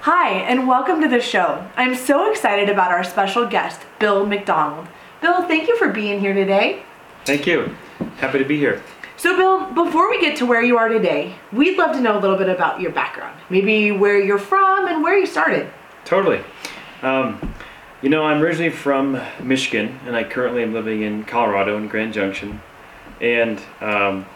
Hi, and welcome to the show. I'm so excited about our special guest, Bill McDonald. Bill, thank you for being here today. Thank you. Happy to be here. So, Bill, before we get to where you are today, we'd love to know a little bit about your background. Maybe where you're from and where you started. Totally. Um, you know, I'm originally from Michigan, and I currently am living in Colorado in Grand Junction. And um,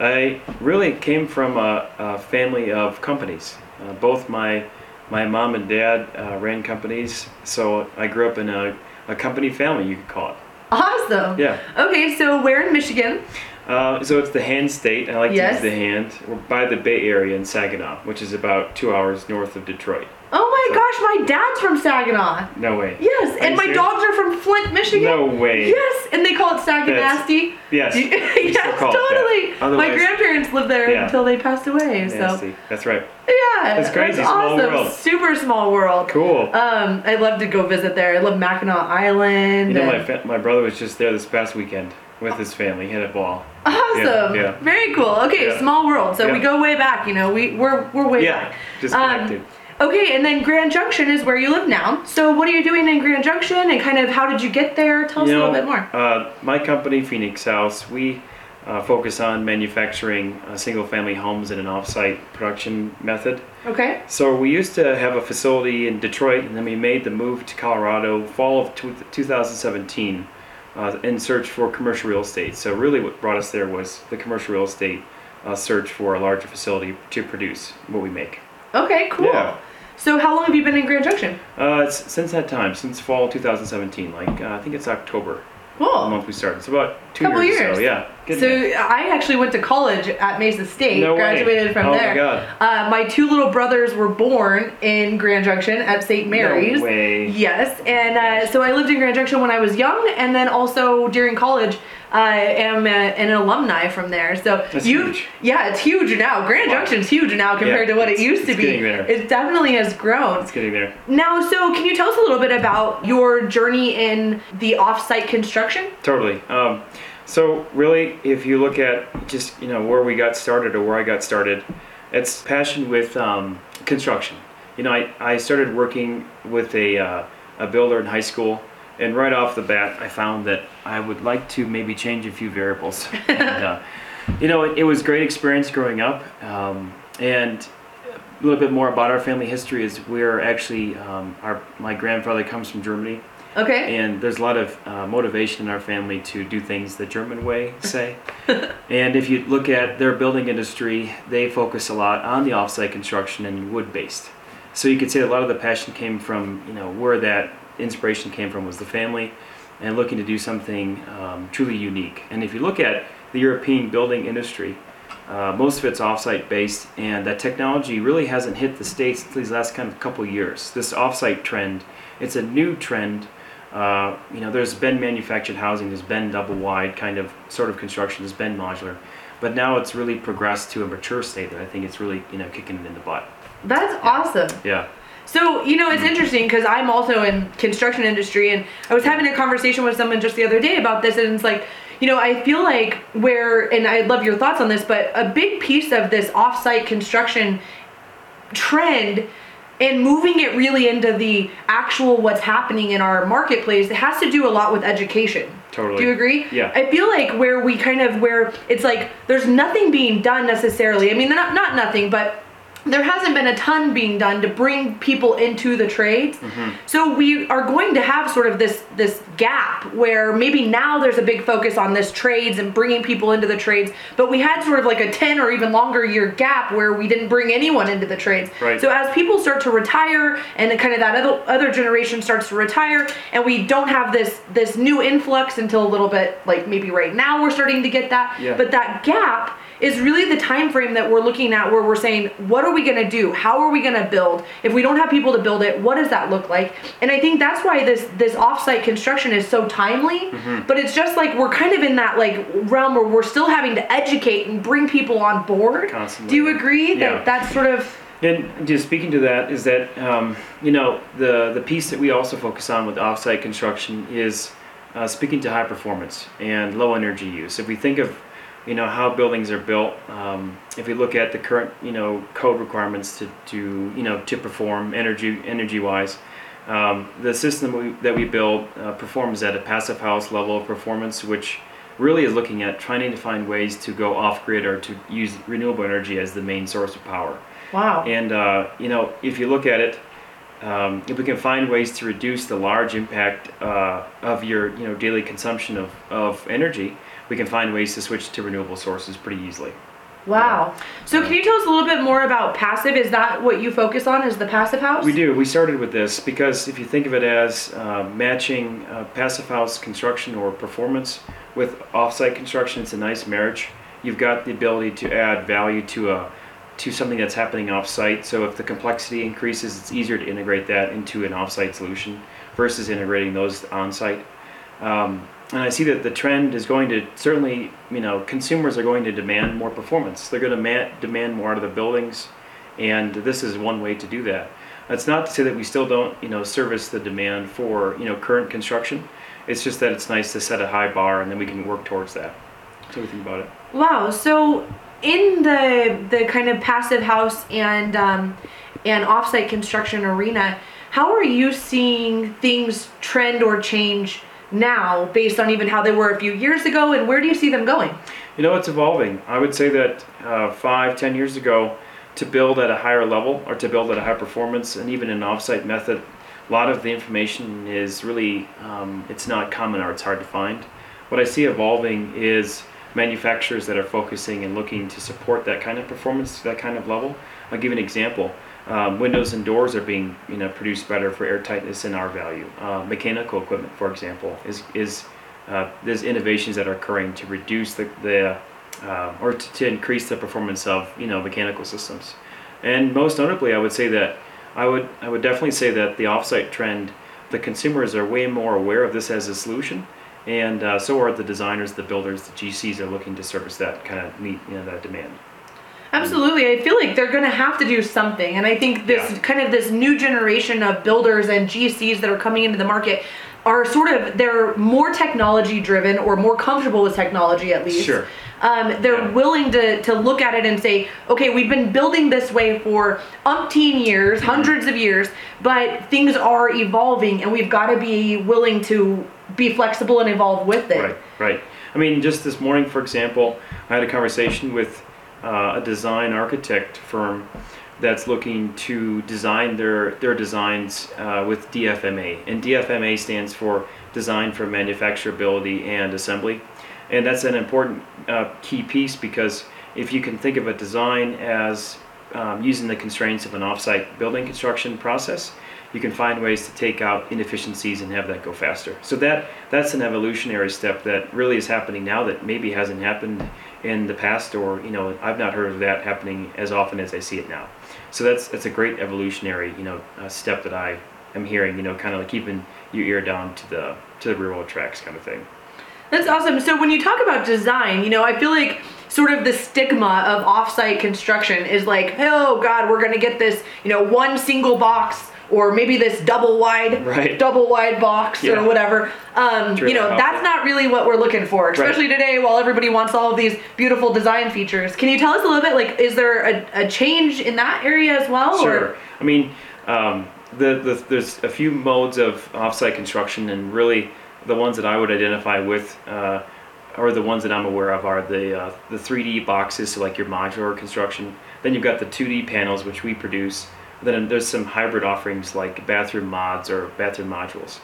I really came from a, a family of companies. Uh, both my my mom and dad uh, ran companies, so I grew up in a, a company family, you could call it. Awesome. Yeah. Okay, so where in Michigan? Uh, so it's the Hand State. I like Yes. to use the Hand. We're by the Bay Area in Saginaw, which is about two hours north of Detroit. Oh my gosh, my dad's from Saginaw. No way. Yes, Are and my serious? dogs are from Flint, Michigan. No way. Yes, and they call it Saganasty. Yes. yes, call it that. totally. My grandparents lived there Yeah. until they passed away. So Nasty. That's right. yeah, That's crazy, That's small awesome. world. Super small world. Cool. Um, I'd love to go visit there. I love Mackinac Island. you know, my fa- my brother was just there this past weekend with his family. He had a ball. awesome. Yeah, yeah. Very cool. Okay, Yeah. small world. So we go way back. You know, we we're we're way Yeah, back. just Um. Okay, and then Grand Junction is where you live now. So what are you doing in Grand Junction, and kind of how did you get there? Tell us you a little bit more. Uh, my company, Phoenix Haus, we uh, focus on manufacturing uh, single-family homes in an off-site production method. Okay. So we used to have a facility in Detroit, and then we made the move to Colorado fall of two- 2017 uh, in search for commercial real estate. So really, what brought us there was the commercial real estate uh, search for a larger facility to produce what we make. Okay. Cool. Yeah. So how long have you been in Grand Junction? Uh, it's, since that time, since fall 2017, like uh, I think it's October, Cool. month we started. It's about two Couple years, or years. so. Yeah. Getting So. I actually went to college at Mesa State. No way. graduated from Oh my there. God. Uh, my two little brothers were born in Grand Junction at St. Mary's. No way. Yes, and uh, so I lived in Grand Junction when I was young, and then also during college, I am a, an alumni from there. So That's you, huge. yeah, it's huge now. Grand Wow. Junction's huge now compared Yeah, to what it used to it's be. getting there. It definitely has grown. It's getting there. Now, so can you tell us a little bit about your journey in the off-site construction? Totally. Um, so really, if you look at just you know where we got started or where I got started, it's passion with um, construction. You know, I, I started working with a, uh, a builder in high school, and right off the bat, I found that I would like to maybe change a few variables. and, uh, you know, it, it was great experience growing up, um, and a little bit more about our family history is we're actually um, our my grandfather comes from Germany Okay. and there's a lot of uh, motivation in our family to do things the German way, say. and if you look at their building industry, they focus a lot on the offsite construction and wood based. So you could say a lot of the passion came from, you know, where that inspiration came from was the family and looking to do something um, truly unique. And if you look at the European building industry, uh, most of it's offsite based, and that technology really hasn't hit the states these last kind of couple years. This offsite trend, it's a new trend. Uh, you know, there's been manufactured housing, there's been double wide kind of sort of construction, there's been modular, but now it's really progressed to a mature state that I think it's really you know kicking it in the butt. That's awesome. Yeah. So, you know, it's mm. interesting because I'm also in construction industry and I was having a conversation with someone just the other day about this and it's like, you know, I feel like where and I'd love your thoughts on this, but a big piece of this offsite construction trend and moving it really into the actual what's happening in our marketplace it has to do a lot with education Totally. do you agree Yeah. i feel like where we kind of where it's like there's nothing being done necessarily i mean not not nothing but there hasn't been a ton being done to bring people into the trades mm-hmm. so we are going to have sort of this this gap where maybe now there's a big focus on this trades and bringing people into the trades but we had sort of like a 10 or even longer year gap where we didn't bring anyone into the trades Right. so as people start to retire and kind of that other, other generation starts to retire and we don't have this this new influx until a little bit like maybe right now we're starting to get that Yeah. but that gap is really the time frame that we're looking at where we're saying what are we going to do how are we going to build if we don't have people to build it what does that look like and i think that's why this this offsite construction is so timely Mm-hmm. but it's just like we're kind of in that like realm where we're still having to educate and bring people on board Constantly. do you agree Yeah. that that's sort of And just speaking to that is that um, you know the the piece that we also focus on with offsite construction is uh, speaking to high performance and low energy use. If we think of you know how buildings are built, um, if we look at the current you know code requirements to, to you know to perform energy energy wise, um, the system we, that we build uh, performs at a passive house level of performance, which really is looking at trying to find ways to go off grid or to use renewable energy as the main source of power. wow And uh, you know, if you look at it, um, if we can find ways to reduce the large impact uh, of your you know daily consumption of, of energy, we can find ways to switch to renewable sources pretty easily. wow so can you tell us a little bit more about passive is that what you focus on is the passive house We do. We started with this because if you think of it as uh, matching uh, passive house construction or performance with offsite construction, it's a nice marriage. You've got the ability to add value to a to something that's happening offsite. So if the complexity increases, it's easier to integrate that into an offsite solution versus integrating those onsite. Um, and I see that the trend is going to certainly, you know, consumers are going to demand more performance. They're going to ma- demand more out of the buildings, and this is one way to do that. That's not to say that we still don't, you know, service the demand for, you know, current construction. It's just that it's nice to set a high bar, and then we can work towards that. So we think about it. Wow. So in the the kind of passive house and um, and offsite construction arena, how are you seeing things trend or change now based on even how they were a few years ago, and where do you see them going? You know, it's evolving. I would say that uh, five, ten years ago, to build at a higher level or to build at a high performance, and even an offsite method, a lot of the information is really um, it's not common or it's hard to find. What I see evolving is manufacturers that are focusing and looking to support that kind of performance, that kind of level. I'll give an example. Um, windows and doors are being you know produced better for airtightness and R value. Uh, mechanical equipment, for example, is is uh, there's innovations that are occurring to reduce the, the uh, or to, to increase the performance of you know mechanical systems. And most notably, I would say that I would I would definitely say that the offsite trend, the consumers are way more aware of this as a solution, and uh, so are the designers, the builders, the GCs are looking to service that kind of meet you know that demand. Absolutely. I feel like they're going to have to do something. And I think this Yeah. kind of this new generation of builders and GCs that are coming into the market are sort of they're more technology driven or more comfortable with technology at least. Sure. Um, they're Yeah. willing to, to look at it and say, okay, we've been building this way for umpteen years, Mm-hmm. hundreds of years, but things are evolving and we've got to be willing to be flexible and evolve with it. Right, right. I mean, just this morning, for example, I had a conversation with uh, a design architect firm that's looking to design their their designs uh, with DFMA, and DFMA stands for Design for Manufacturability and Assembly, and that's an important uh, key piece because if you can think of a design as um, using the constraints of an offsite building construction process, you can find ways to take out inefficiencies and have that go faster. So that that's an evolutionary step that really is happening now that maybe hasn't happened in the past, or you know I've not heard of that happening as often as I see it now. So that's that's a great evolutionary you know uh, step that I am hearing. You know, kind of like keeping your ear down to the to the railroad tracks kind of thing. That's awesome. So when you talk about design, you know, I feel like sort of the stigma of offsite construction is like, oh God, we're gonna get this, you know, one single box or maybe this double wide, Right. double wide box Yeah. or whatever. Um, you know, that's not really what we're looking for, especially today while everybody wants all of these beautiful design features. Can you tell us a little bit, like, is there a, a change in that area as well? Sure. Or? I mean, um, the, the, there's a few modes of offsite construction, and really the ones that I would identify with, uh, or the ones that I'm aware of, are the uh, the 3D boxes, so like your modular construction. Then you've got the 2D panels, which we produce. Then there's some hybrid offerings like bathroom mods or bathroom modules,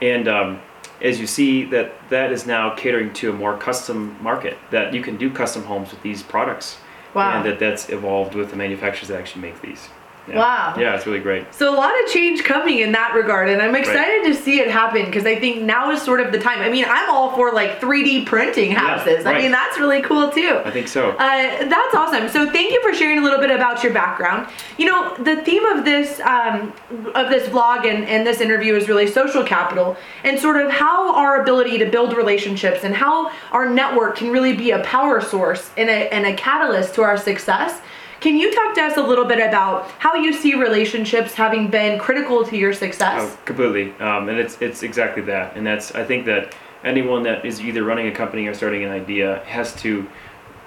and um, as you see that that is now catering to a more custom market that you can do custom homes with these products. Wow. and that that's evolved with the manufacturers that actually make these Yeah. Wow. Yeah, it's really great. So a lot of change coming in that regard, and I'm excited to see it happen because I think now is sort of the time. I mean, I'm all for like 3D printing houses. I right. mean, that's really cool too. I think so. Uh, that's awesome. So thank you for sharing a little bit about your background. You know, the theme of this um, of this vlog and, and this interview is really social capital and sort of how our ability to build relationships and how our network can really be a power source and a, and a catalyst to our success. Can you talk to us a little bit about how you see relationships having been critical to your success? Oh, completely. Um, and it's it's exactly that. And that's I think that anyone that is either running a company or starting an idea has to.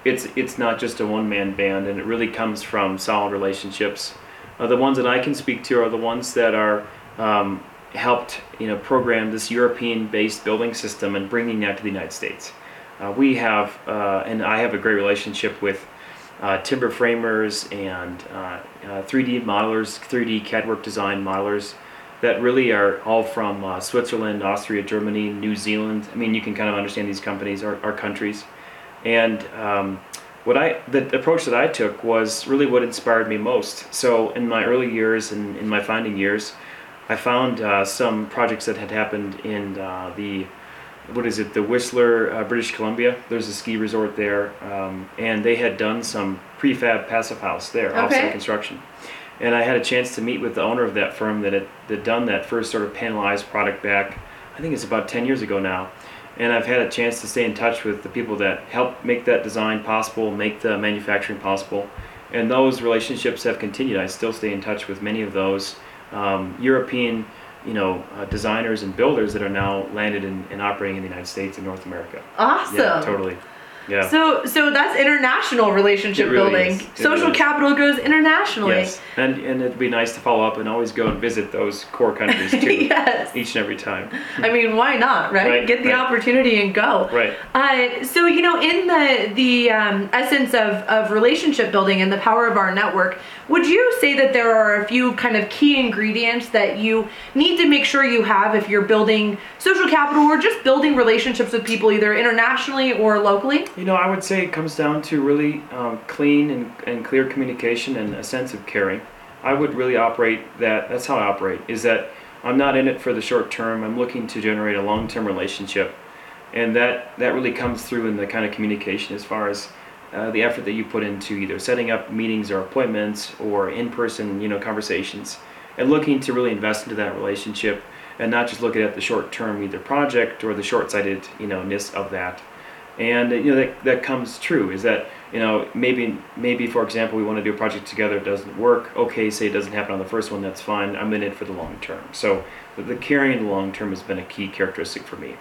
It's it's not just a one man band, and it really comes from solid relationships. Uh, the ones that I can speak to are the ones that are um, helped you know program this European based building system and bringing that to the United States. Uh, we have uh, and I have a great relationship with. Uh, timber framers and uh, uh, 3D modelers, 3D CAD work design modelers that really are all from uh, Switzerland, Austria, Germany, New Zealand. I mean, you can kind of understand these companies or, countries. And um, what I the approach that I took was really what inspired me most. So in my early years and in my finding years, I found uh, some projects that had happened in uh, the what is it, the Whistler, uh, British Columbia. There's a ski resort there, um, and they had done some prefab passive house there, Okay. offsite construction. And I had a chance to meet with the owner of that firm that had that done that first sort of panelized product back. I think it's about 10 years ago now. And I've had a chance to stay in touch with the people that helped make that design possible, make the manufacturing possible. And those relationships have continued. I still stay in touch with many of those um, European you know, uh, designers and builders that are now landed in, and operating in the United States and North America. awesome. Yeah, totally. Yeah. So, so that's international relationship really building. Social really capital goes internationally. yes, and and it'd be nice to follow up and always go and visit those core countries too. yes. Each and every time. I mean, why not, right? Right, Get the right. opportunity and go. Right. Uh, so you know, in the the um, essence of of relationship building and the power of our network, would you say that there are a few kind of key ingredients that you need to make sure you have if you're building social capital or just building relationships with people either internationally or locally? You know, I would say it comes down to really um, clean and, and clear communication and a sense of caring. I would really operate that. That's how I operate. Is that I'm not in it for the short term. I'm looking to generate a long-term relationship, and that that really comes through in the kind of communication as far as uh, the effort that you put into either setting up meetings or appointments or in-person, you know, conversations, and looking to really invest into that relationship and not just looking at the short-term either project or the short-sighted, you know, ness of that and you know that, that comes true is that you know maybe maybe for example we want to do a project together it doesn't work okay say it doesn't happen on the first one that's fine i'm in it for the long term so the, the caring in the long term has been a key characteristic for me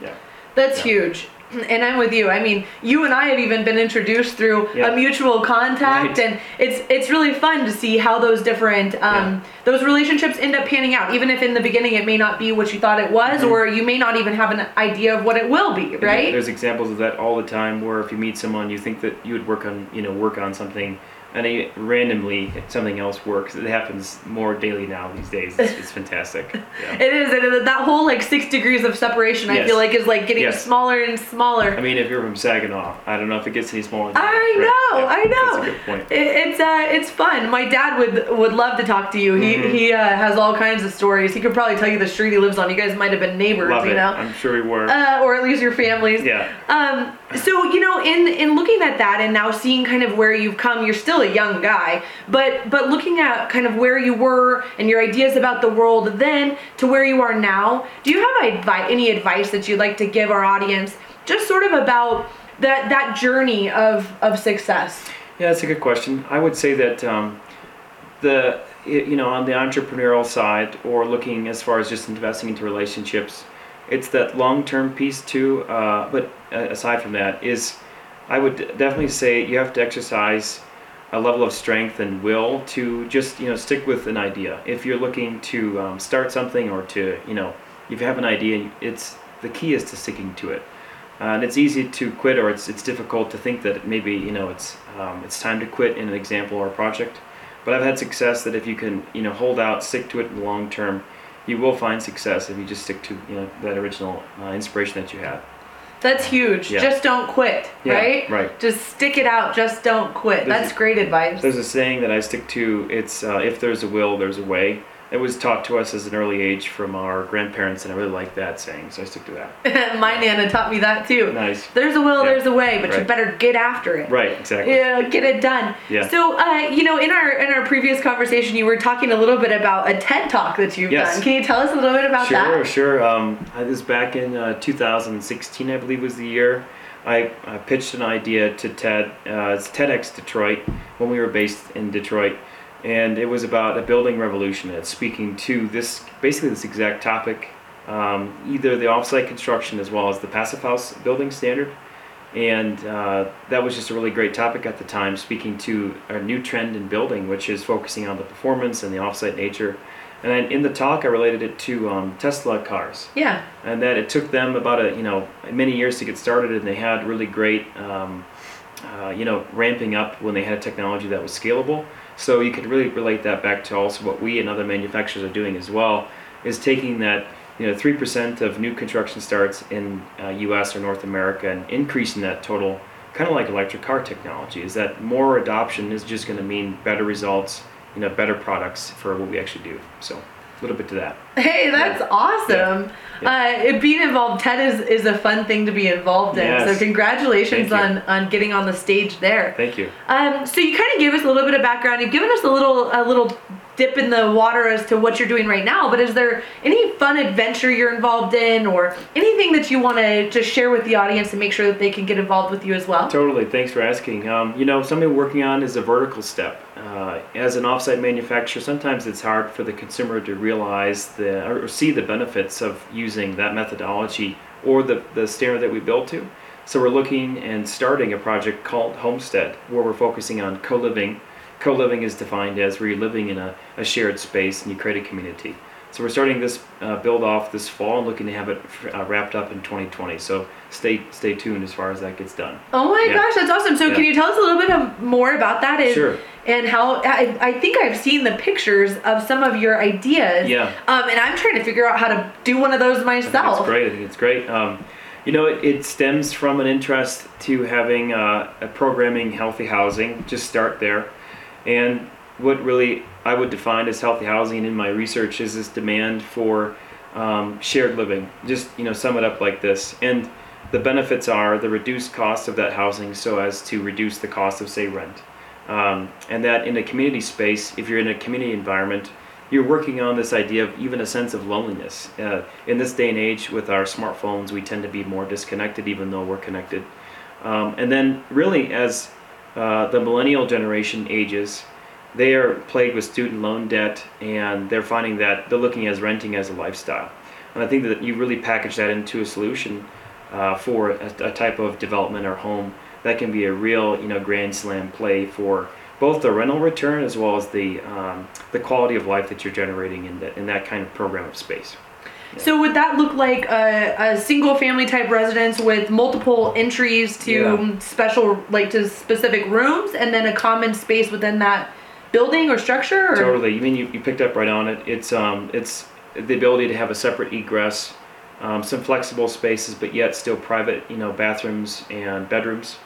yeah That's Yeah. huge. And I'm with you. I mean, you and I have even been introduced through Yeah. a mutual contact, Right. and it's it's really fun to see how those different um, those relationships end up panning out. Even if in the beginning it may not be what you thought it was, Mhm. or you may not even have an idea of what it will be. Right? there's examples of that all the time where if you meet someone you think that you would work on you know work on something and they, randomly something else works it happens more daily now these days it's, it's fantastic yeah. It is, and that whole like six degrees of separation, I Yes. feel like, is like getting Yes. smaller and smaller. I mean, if you're from Saginaw, I don't know if it gets any smaller. Than I know, Yeah, I know. That's a good point. It, it's uh, it's fun. My dad would would love to talk to you. He Mhm. he uh, has all kinds of stories. He could probably tell you the street he lives on. You guys might have been neighbors, Love you it. know, I'm sure we were. uh, or at least your families. yeah. Um, so you know, in in looking at that and now seeing kind of where you've come, you're still a young guy, but but looking at kind of where you were and your ideas about the world then to where you are now, do you have any advice that you'd like to give our audience, just sort of about that that journey of of success? Yeah, that's a good question. I would say that um, the you know on the entrepreneurial side or looking as far as just investing into relationships, it's that long-term piece too. Uh, but uh, aside from that, is I would definitely say you have to exercise a level of strength and will to just you know stick with an idea. If you're looking to um, start something or to you know if you have an idea, it's the key is to sticking to it. Uh, and it's easy to quit, or it's it's difficult to think that maybe you know it's um, it's time to quit in an example or a project. But I've had success that if you can you know hold out, stick to it in the long term, you will find success if you just stick to you know that original uh, inspiration that you had. That's huge. Yeah. Just don't quit, Yeah, right? right. Just stick it out. Just don't quit. There's That's a- great advice. There's a saying that I stick to. It's uh, if there's a will, there's a way. It was taught to us as an early age from our grandparents, and I really like that saying, so I stick to that. My nana taught me that too. Nice. There's a will, Yeah. there's a way, but you better get after it. Right, exactly. Yeah, get it done. Yeah. So, uh, you know, in our in our previous conversation, you were talking a little bit about a TED talk that you've Yes. done. Can you tell us a little bit about Sure, that? Sure, sure. Um, I was back in uh, 2016, I believe was the year. I, I pitched an idea to TED. Uh, it's TEDx Detroit when we were based in Detroit, and it was about a building revolution. It's speaking to this basically this exact topic, um, either the offsite construction as well as the passive house building standard. And uh, that was just a really great topic at the time, speaking to a new trend in building, which is focusing on the performance and the offsite nature. And then in the talk, I related it to um, Tesla cars, Yeah. and that it took them about a you know many years to get started, and they had really great um, uh, you know ramping up when they had a technology that was scalable. So you could really relate that back to also what we and other manufacturers are doing as well, is taking that you know three percent of new construction starts in uh, U.S. or North America and increasing that total, kind of like electric car technology. Is that more adoption is just going to mean better results, you know, better products for what we actually do. So a little bit to that. Hey, that's awesome. Uh, it, being involved, TED is, is a fun thing to be involved in. Yes. So congratulations on, on getting on the stage there. Thank you. Um, so you kind of gave us a little bit of background. You've given us a little a little dip in the water as to what you're doing right now. But is there any fun adventure you're involved in, or anything that you want to just share with the audience and make sure that they can get involved with you as well? Totally. Thanks for asking. Um, you know, something we're working on is a vertical step. Uh, as an offsite manufacturer, sometimes it's hard for the consumer to realize the or see the benefits of using that methodology or the, the standard that we built to. So we're looking and starting a project called Homestead, where we're focusing on co-living. Co-living is defined as where you're living in a, a shared space and you create a community. So we're starting this uh, build off this fall and looking to have it uh, wrapped up in 2020. So stay stay tuned as far as that gets done. Oh my Yeah. gosh, that's awesome. So Yeah. can you tell us a little bit of, more about that? And, Sure. And how I, I think I've seen the pictures of some of your ideas. Yeah. Um, and I'm trying to figure out how to do one of those myself. It's great. I think it's great. Um, you know, it, it stems from an interest to having uh, a programming healthy housing. Just start there, and what really I would define as healthy housing in my research is this demand for um, shared living. Just you know, sum it up like this, and the benefits are the reduced cost of that housing, so as to reduce the cost of say rent, um, and that in a community space, if you're in a community environment you're working on this idea of even a sense of loneliness. Uh, in this day and age, with our smartphones, we tend to be more disconnected, even though we're connected. Um, and then, really, as uh, the millennial generation ages, they are plagued with student loan debt, and they're finding that they're looking at renting as a lifestyle. And I think that you really package that into a solution uh, for a, a type of development or home that can be a real, you know, grand slam play for both the rental return as well as the um, the quality of life that you're generating in that in that kind of program of space. So would that look like a, a single family type residence with multiple entries to Yeah. special like to specific rooms and then a common space within that building or structure or Totally. You mean you, you picked up right on it. It's um it's the ability to have a separate egress, um, some flexible spaces, but yet still private, you know, bathrooms and bedrooms.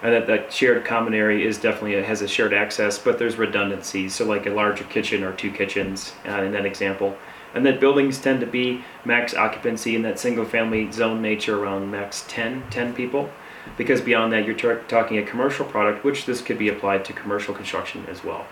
And that, that shared common area is definitely a, has a shared access, but there's redundancies. So like a larger kitchen or two kitchens uh, in that example. And that buildings tend to be max occupancy in that single family zone nature around max 10, 10 people. Because beyond that, you're talking a commercial product, which this could be applied to commercial construction as well.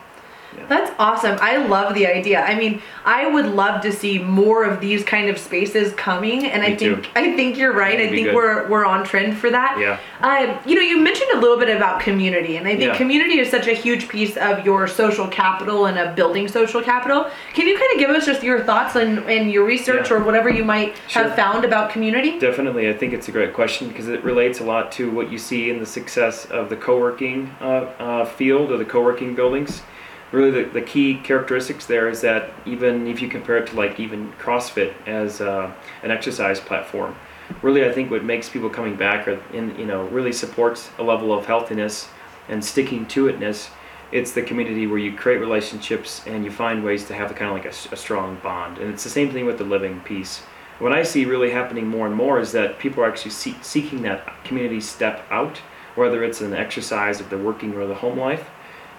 That's awesome. I love the idea. I mean, I would love to see more of these kind of spaces coming, and I Me too. think I think you're right. That'd I think we're we're on trend for that. Yeah. Um, you know, you mentioned a little bit about community, and I think Yeah. community is such a huge piece of your social capital and of building social capital. Can you kind of give us just your thoughts and, and your research Yeah. or whatever you might Sure. have found about community? Definitely, I think it's a great question because it relates a lot to what you see in the success of the co-working uh, uh, field or the co-working buildings. Really, the, the key characteristics there is that even if you compare it to like even CrossFit as uh, an exercise platform, really I think what makes people coming back or in you know really supports a level of healthiness and sticking to itness. It's the community where you create relationships and you find ways to have a kind of like a strong bond, and it's the same thing with the living piece. what I see really happening more and more is that people are actually see- seeking that community step out, whether it's an exercise of the working or the home life,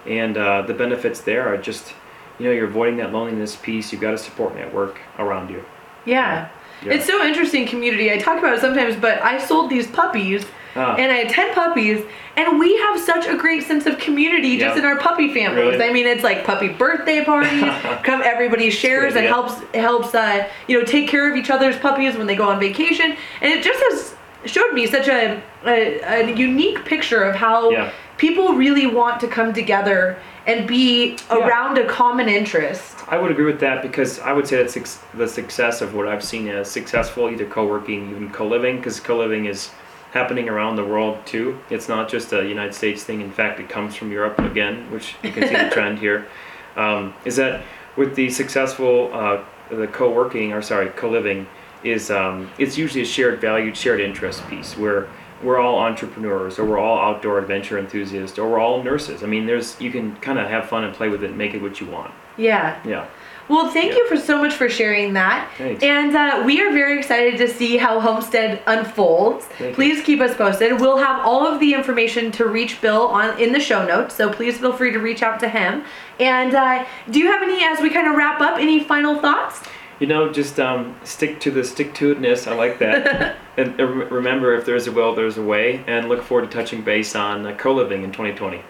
and uh, the benefits there are just, you know, you're avoiding that loneliness piece. You've got a support network around you. Yeah. Yeah. It's so interesting community. I talk about it sometimes, but I sold these puppies Ah. and I had 10 puppies and we have such a great sense of community just in our puppy families. Really? I mean, it's like puppy birthday parties. come everybody shares and helps helps uh, you know, take care of each other's puppies when they go on vacation. And it just has showed me such a a, a unique picture of how Yeah. People really want to come together and be Yeah. around a common interest. I would agree with that because I would say that's the success of what I've seen as successful, either co-working, even co-living, because co-living is happening around the world too. It's not just a United States thing. In fact, it comes from Europe again, which you can see the trend here. Um, is that with the successful uh, the co-working or sorry co-living is um, it's usually a shared value, shared interest piece where we're all entrepreneurs or we're all outdoor adventure enthusiasts or we're all nurses. I mean, there's you can kind of have fun and play with it and make it what you want. Yeah. Yeah. Well, thank Yeah. you for so much for sharing that. Thanks. And uh, we are very excited to see how Homestead unfolds. Thank you. please keep us posted. We'll have all of the information to reach Bill on in the show notes, so please feel free to reach out to him. And uh, do you have any, as we kind of wrap up, any final thoughts? You know, just um, stick to the stick to itness. I like that. and uh, remember, if there's a will, there's a way. And look forward to touching base on uh, co-living in 2020.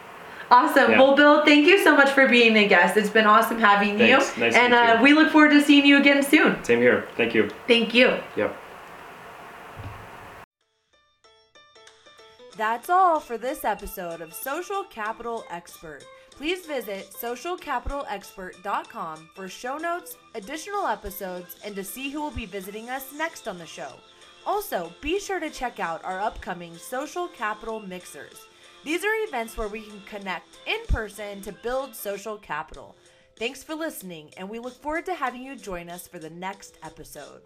Awesome. Yeah. Well, Bill, thank you so much for being a guest. It's been awesome having Thanks. you. Nice to and meet uh, you. we look forward to seeing you again soon. Same here. Thank you. Thank you. Yep. That's all for this episode of Social Capital Expert. Please visit socialcapitalexpert.com for show notes, additional episodes, and to see who will be visiting us next on the show. Also, be sure to check out our upcoming Social Capital Mixers. These are events where we can connect in person to build social capital. Thanks for listening, and we look forward to having you join us for the next episode.